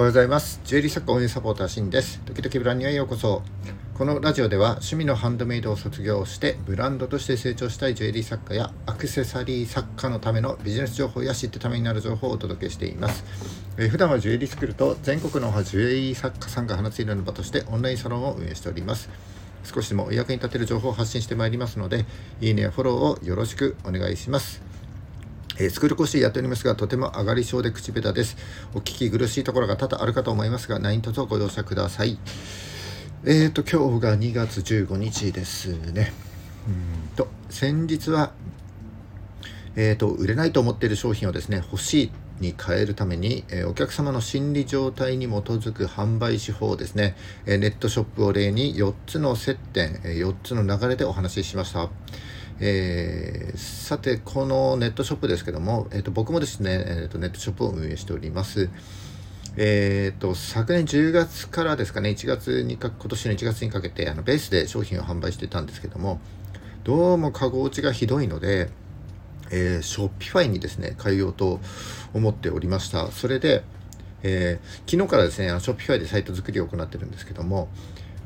おはようございます。ジュエリー作家応援サポーターシンです。時々ブランニュへようこそ。このラジオでは趣味のハンドメイドを卒業してブランドとして成長したいジュエリー作家やアクセサリー作家のためのビジネス情報や知ってためになる情報をお届けしています、えー、普段はジュエリースクールと全国のジュエリー作家さんが話すいろんな場としてオンラインサロンを運営しております。少しでもお役に立てる情報を発信してまいりますのでいいねやフォローをよろしくお願いします。えー、スクール講師やっておりますが、とても上がり症で口下手です。お聞き苦しいところが多々あるかと思いますが、何卒ご容赦ください。えーと、今日が2月15日ですね。うんと、先日は、えーと、売れないと思っている商品をですね、欲しいに変えるために、え、お客様の心理状態に基づく販売手法ですね、え、ネットショップを例に4つの接点、え、4つの流れでお話ししました。えー、さて、このネットショップですけども、えーと、僕もですね、えーと、ネットショップを運営しております。えーと、昨年10月からですかね、1月にか、今年の1月にかけて、あのベースで商品を販売してたんですけども、どうもカゴ落ちがひどいので、えー、 Shopify にですね、変えようと思っておりました。それで、えー、昨日からですね、 Shopify でサイト作りを行ってるんですけども、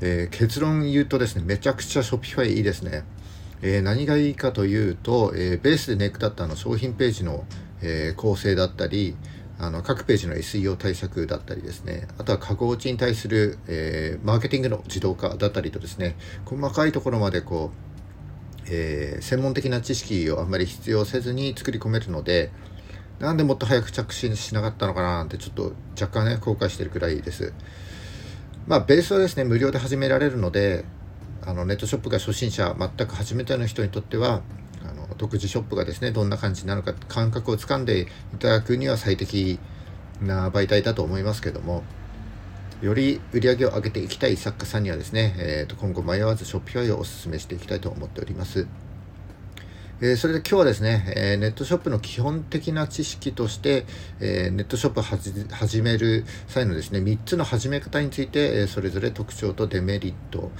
えー、結論言うとですね、めちゃくちゃショッピファイいいですね。えー、何がいいかというと、えベースでネックだったの商品ページの、え構成だったり、あの各ページの SEO 対策だったりですね、あとは過去落ちに対する、えー、マーケティングの自動化だったりとですね、細かいところまでこう、えー、専門的な知識をあんまり必要せずに作り込めるので、なんでもっと早く着手しなかったのかななんてちょっと若干ね、後悔してるくらいです。まあ、ベースはですね、無料で始められるので、あのネットショップが初心者、全く初めての人にとってはあの、独自ショップがですねどんな感じなのか感覚をつかんでいただくには最適な媒体だと思いますけどもより売り上げを上げていきたい作家さんにはですね、えー、と今後迷わずショッピファイをお勧めしていきたいと思っております。えー、それで今日はですね、えー、ネットショップの基本的な知識として、えー、ネットショップを始める際のですね、3つの始め方について、えそれぞれ特徴とデメリット、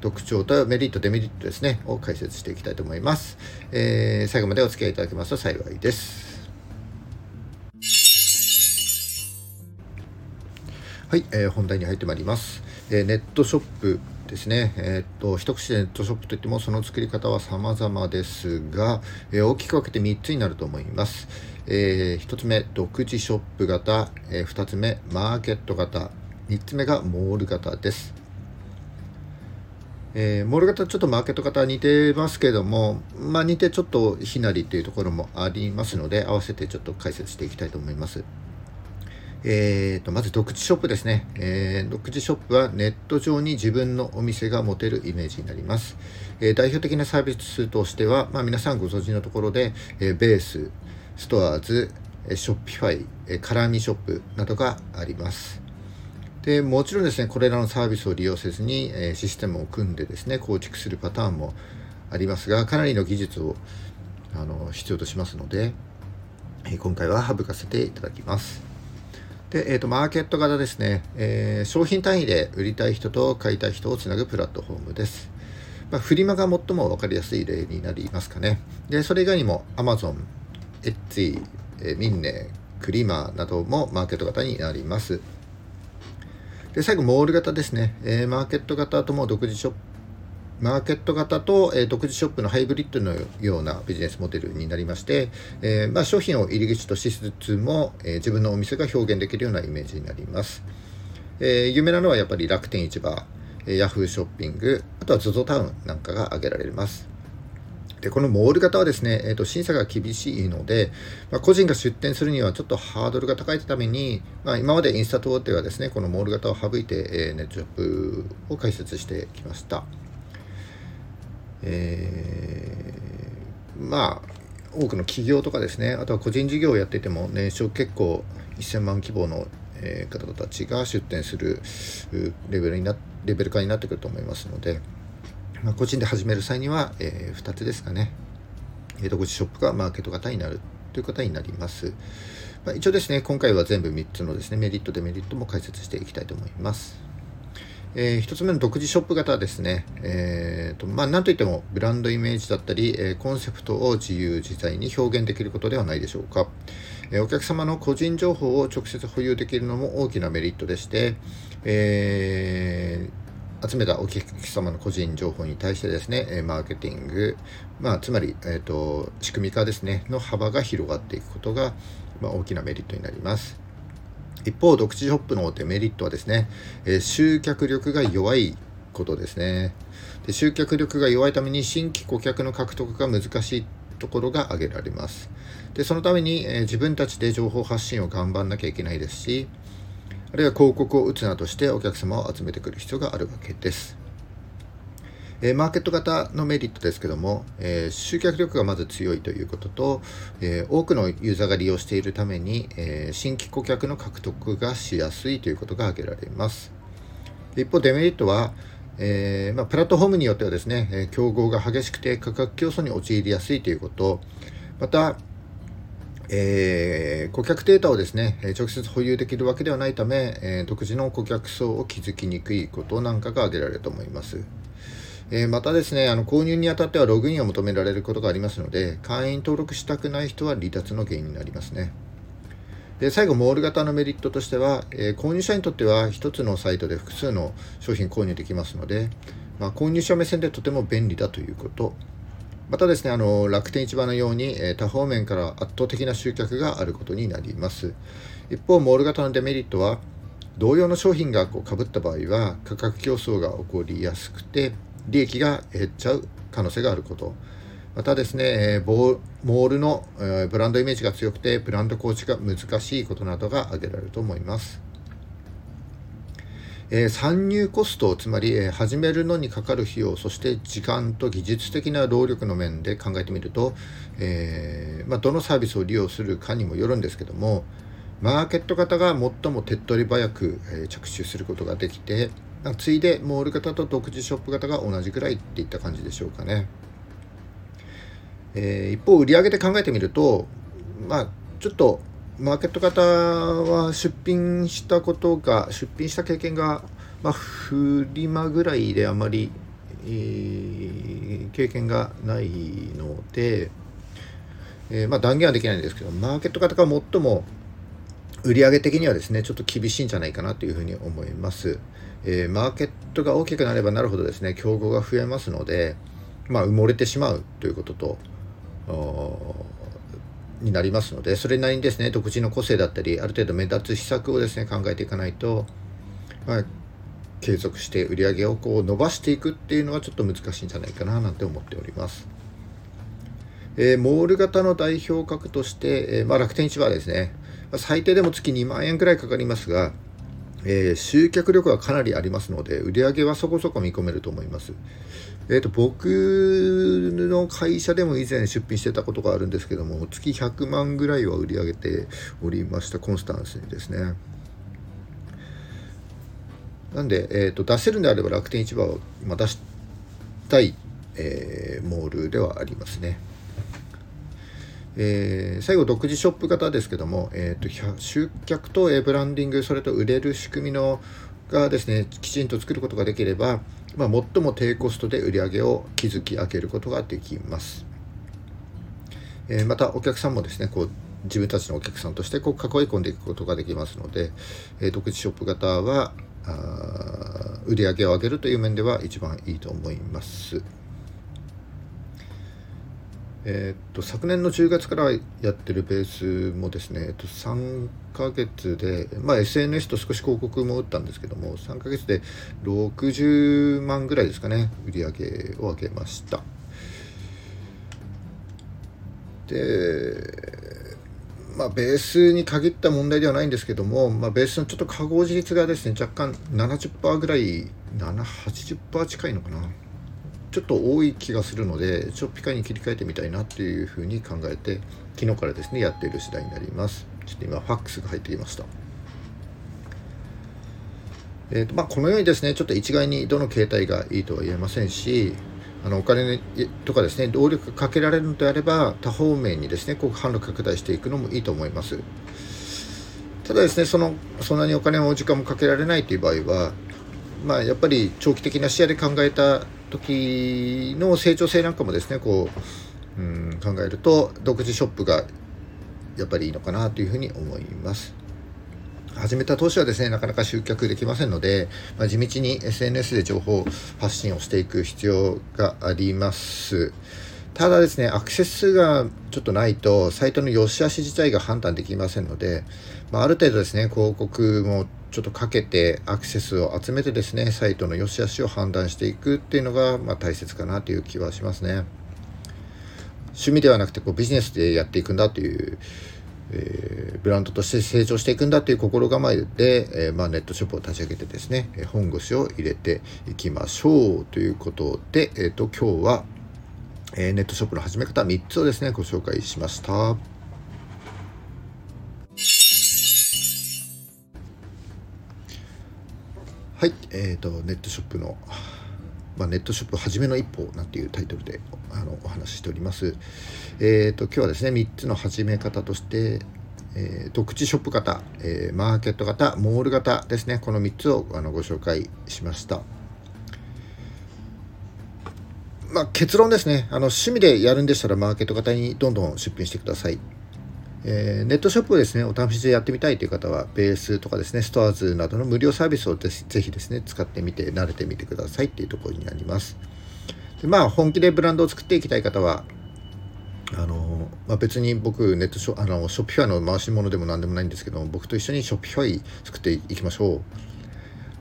特徴とメリット、デメリットですね、を解説していきたいと思います。えー、最後までお付き合いいただけますと幸いです。はい、えー、本題に入ってまいります。えー、ネットショップですね。えっ、と、一口でネットショップといっても、その作り方は様々ですが、え大きく分けて3つになると思います。え1つ目、独自ショップ型、え2つ目、マーケット型、3つ目がモール型です。えー、モール型ちょっとマーケット型似てますけども、まあ、似てちょっとひなりというところもありますので合わせてちょっと解説していきたいと思います。えーと、まず独自ショップですね、えー、独自ショップはネット上に自分のお店が持てるイメージになります。えー、代表的なサービスとしては、まあ、皆さんご存知のところで、え、 BASE、STORES、Shopify、えカラーミショップなどがあります。でもちろんですねこれらのサービスを利用せずに、えシステムを組んでですね構築するパターンもありますがかなりの技術をあの必要としますので、え今回は省かせていただきますで、えーと、マーケット型ですね、えー、商品単位で売りたい人と買いたい人をつなぐプラットフォームですまあ、フリマが最も分かりやすい例になりますかね。で、それ以外にも Amazon、Etsy、えミンネ、クリマなどもマーケット型になります。で最後、モール型ですね。えー、マーケット型とも独自ショップマーケット型と、えー、独自ショップのハイブリッドのようなビジネスモデルになりまして、えー、まあ、商品を入り口としつつも、え、自分のお店が表現できるようなイメージになります。え有名なのはやっぱり楽天市場、え Yahoo ショッピング、あとは ZOZO タウンなんかが挙げられます。でこのモール型はですね、えーと、審査が厳しいので、まあ、個人が出店するにはちょっとハードルが高いために、まあ、今までインスタ等ではですねこのモール型を省いて、えー、ネットショップを開設してきました。えー、まあ多くの企業とかですねあとは個人事業をやっていても年商結構1000万規模の、方たちが出店するレベルになレベル化になってくると思いますので。まあ、個人で始める際には、えー、2つですかね。独自ショップがマーケット型になるという方になります。まあ、一応ですね、今回は全部3つのですね、メリット、デメリットも解説していきたいと思います。えー、1つ目の独自ショップ型はですね、えーとまあ、なんといってもブランドイメージだったり、えー、コンセプトを自由自在に表現できることではないでしょうか、えー、お客様の個人情報を直接保有できるのも大きなメリットでして、えー、集めたお客様の個人情報に対してですね、マーケティング、まあ、つまり、えーと、仕組み化ですね、の幅が広がっていくことが、まあ、大きなメリットになります。一方、独自ショップのデメリットはですね、えー、集客力が弱いことですねで。集客力が弱いために新規顧客の獲得が難しいところが挙げられます。で、そのために、えー、自分たちで情報発信を頑張んなきゃいけないですし、あるいは広告を打つなどしてお客様を集めてくる必要があるわけです。え、マーケット型のメリットですけども、え、集客力がまず強いということと、え、多くのユーザーが利用しているために、え新規顧客の獲得がしやすいということが挙げられます。一方、デメリットは、えま、プラットフォームによってはですね、え競合が激しくて価格競争に陥りやすいということ、また、えー、顧客データをですね、直接保有できるわけではないため、えー、独自の顧客層を築きにくいことなんかが挙げられると思います。えー、またですね、あの購入にあたってはログインを求められることがありますので、会員登録したくない人は離脱の原因になりますね。で最後、モール型のメリットとしては、え、購入者にとっては1つのサイトで複数の商品購入できますので、まあ、購入者目線でとても便利だということ。またですね、あの楽天市場のように、え、多方面から圧倒的な集客があることになります。一方、モール型のデメリットは、同様の商品がこう被った場合は価格競争が起こりやすくて、利益が減っちゃう可能性があること。またですね、モールのブランドイメージが強くて、ブランド構築が難しいことなどが挙げられると思います。えー、参入コスト、つまり、えー、始めるのにかかる費用、そして時間と技術的な労力の面で考えてみると、えー、まあ、どのサービスを利用するかにもよるんですけども、マーケット型が最も手っ取り早く、え着手することができて、ついでモール型と独自ショップ型が同じくらいっていった感じでしょうかね。え、一方売上で考えてみるとまあちょっとマーケット型は出品したことが出品した経験が、まあ、フリマぐらいであまり、えー、経験がないので、えー、まあ、断言はできないんですけどマーケット型が最も売上的にはですねちょっと厳しいんじゃないかなというふうに思います。えー、マーケットが大きくなればなるほどですね競合が増えますので、まあ、埋もれてしまうということとになりますのでそれなりにですね独自の個性だったりある程度目立つ施策をですね考えていかないと、まあ、継続して売り上げをこう伸ばしていくっていうのはちょっと難しいんじゃないかななんて思っております。えー、モール型の代表格として、えー、まあ、楽天市場はですね、最低でも月2万円くらいかかりますが、えー、集客力はかなりありますので、売り上げはそこそこ見込めると思います。えっ、ー、と、僕の会社でも以前出品してたことがあるんですけども、月100万ぐらいは売り上げておりました、コンスタンスにですね。なんで、えーと、出せるんであれば楽天市場を、まあ、出したい、え、モールではありますね。えー、最後、独自ショップ型ですけども、えーと、集客と、えブランディング、それと売れる仕組みのがですね、きちんと作ることができれば、まあ、最も低コストで売り上げを築き上げることができます。えー、また、お客さんもですね、こう自分たちのお客さんとしてこう囲い込んでいくことができますので、え、独自ショップ型はあ売り上げを上げるという面では一番いいと思います。え、っと昨年の10月からやってるベースもですね、えっと、3ヶ月で、まあ、SNS と少し広告も打ったんですけども3ヶ月で60万ぐらいですかね売り上げを上げました。でまあベースに限った問題ではないんですけども、まあ、ベースのちょっと化合率がですね若干70%ぐらい780%近いのかな。ちょっと多い気がするのでショッピカに切り替えてみたいなっていうふうに考えて昨日からですねやっている次第になります。ちょっと今ファックスが入ってきました。えーとまあ、このようにですねちょっと一概にどの携帯がいいとは言えませんしあのお金とかですね労力かけられるのであれば多方面にですねこう販路拡大していくのもいいと思います。ただですねそのそんなにお金も時間もかけられないという場合はまあ、やっぱり長期的な視野で考えた時の成長性なんかもですねこう、うん、考えると独自ショップがやっぱりいいのかなというふうに思います。始めた当初はですねなかなか集客できませんので、まあ、地道に SNS で情報発信をしていく必要がありますただですねアクセス数がちょっとないとサイトの良し悪し自体が判断できませんので、まあ、ある程度ですね広告もちょっとかけてアクセスを集めてですねサイトの良し悪しを判断していくっていうのが、まあ、大切かなという気はしますね趣味ではなくてこうビジネスでやっていくんだというえー、ブランドとして成長していくんだという心構えで、えー、まあ、ネットショップを立ち上げてですね、本腰を入れていきましょうということで、えーと、今日は、えネットショップの始め方3つをですねご紹介しました。はい、えーと、ネットショップのまあ、ネットショップ初めの一歩なんていうタイトルであのお話ししております。えーと、今日はですね3つの始め方として、えー、独自ショップ型、えー、マーケット型モール型ですねこの3つをあのご紹介しました。まあ、結論ですねあの趣味でやるんでしたらマーケット型にどんどん出品してください。えー、ネットショップをですね、お試しでやってみたいという方は、ベースとかですね、 STORES などの無料サービスをぜひですね、使ってみて、慣れてみてくださいっていうところになります。でまあ、本気でブランドを作っていきたい方は、あのまあ、別に僕ネットショあの Shopify の回し物でも何でもないんですけど僕と一緒に Shopify 作っていきましょう、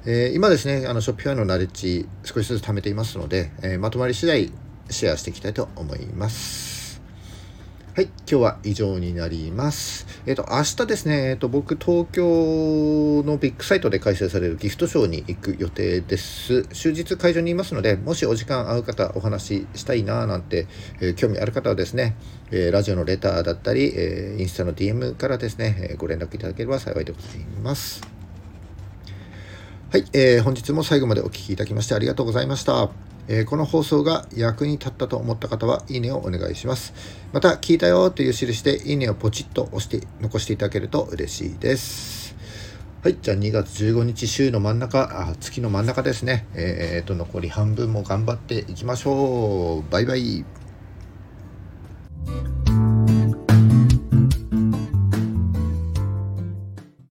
えー、今ですねあのショッピファイのナレッジ少しずつ貯めていますので、えー、まとまり次第シェアしていきたいと思いますはい、今日は以上になります。えっ、ー、と、明日ですね、えっ、ー、と、僕、東京のビッグサイトで開催されるギフトショーに行く予定です。終日会場にいますので、もしお時間合う方、お話ししたいななんて、えー、興味ある方はですね、えラジオのレターだったり、えインスタの DM からですね、えご連絡いただければ幸いでございます。はい、えー、本日も最後までお聴きいただきましてありがとうございました。えー、この放送が役に立ったと思った方は、いいねをお願いします。また、聞いたよという印で、いいねをポチッと押して、残していただけると嬉しいです。はい、じゃあ2月15日週の真ん中、あ月の真ん中ですね。えー、と、残り半分も頑張っていきましょう。バイバイ。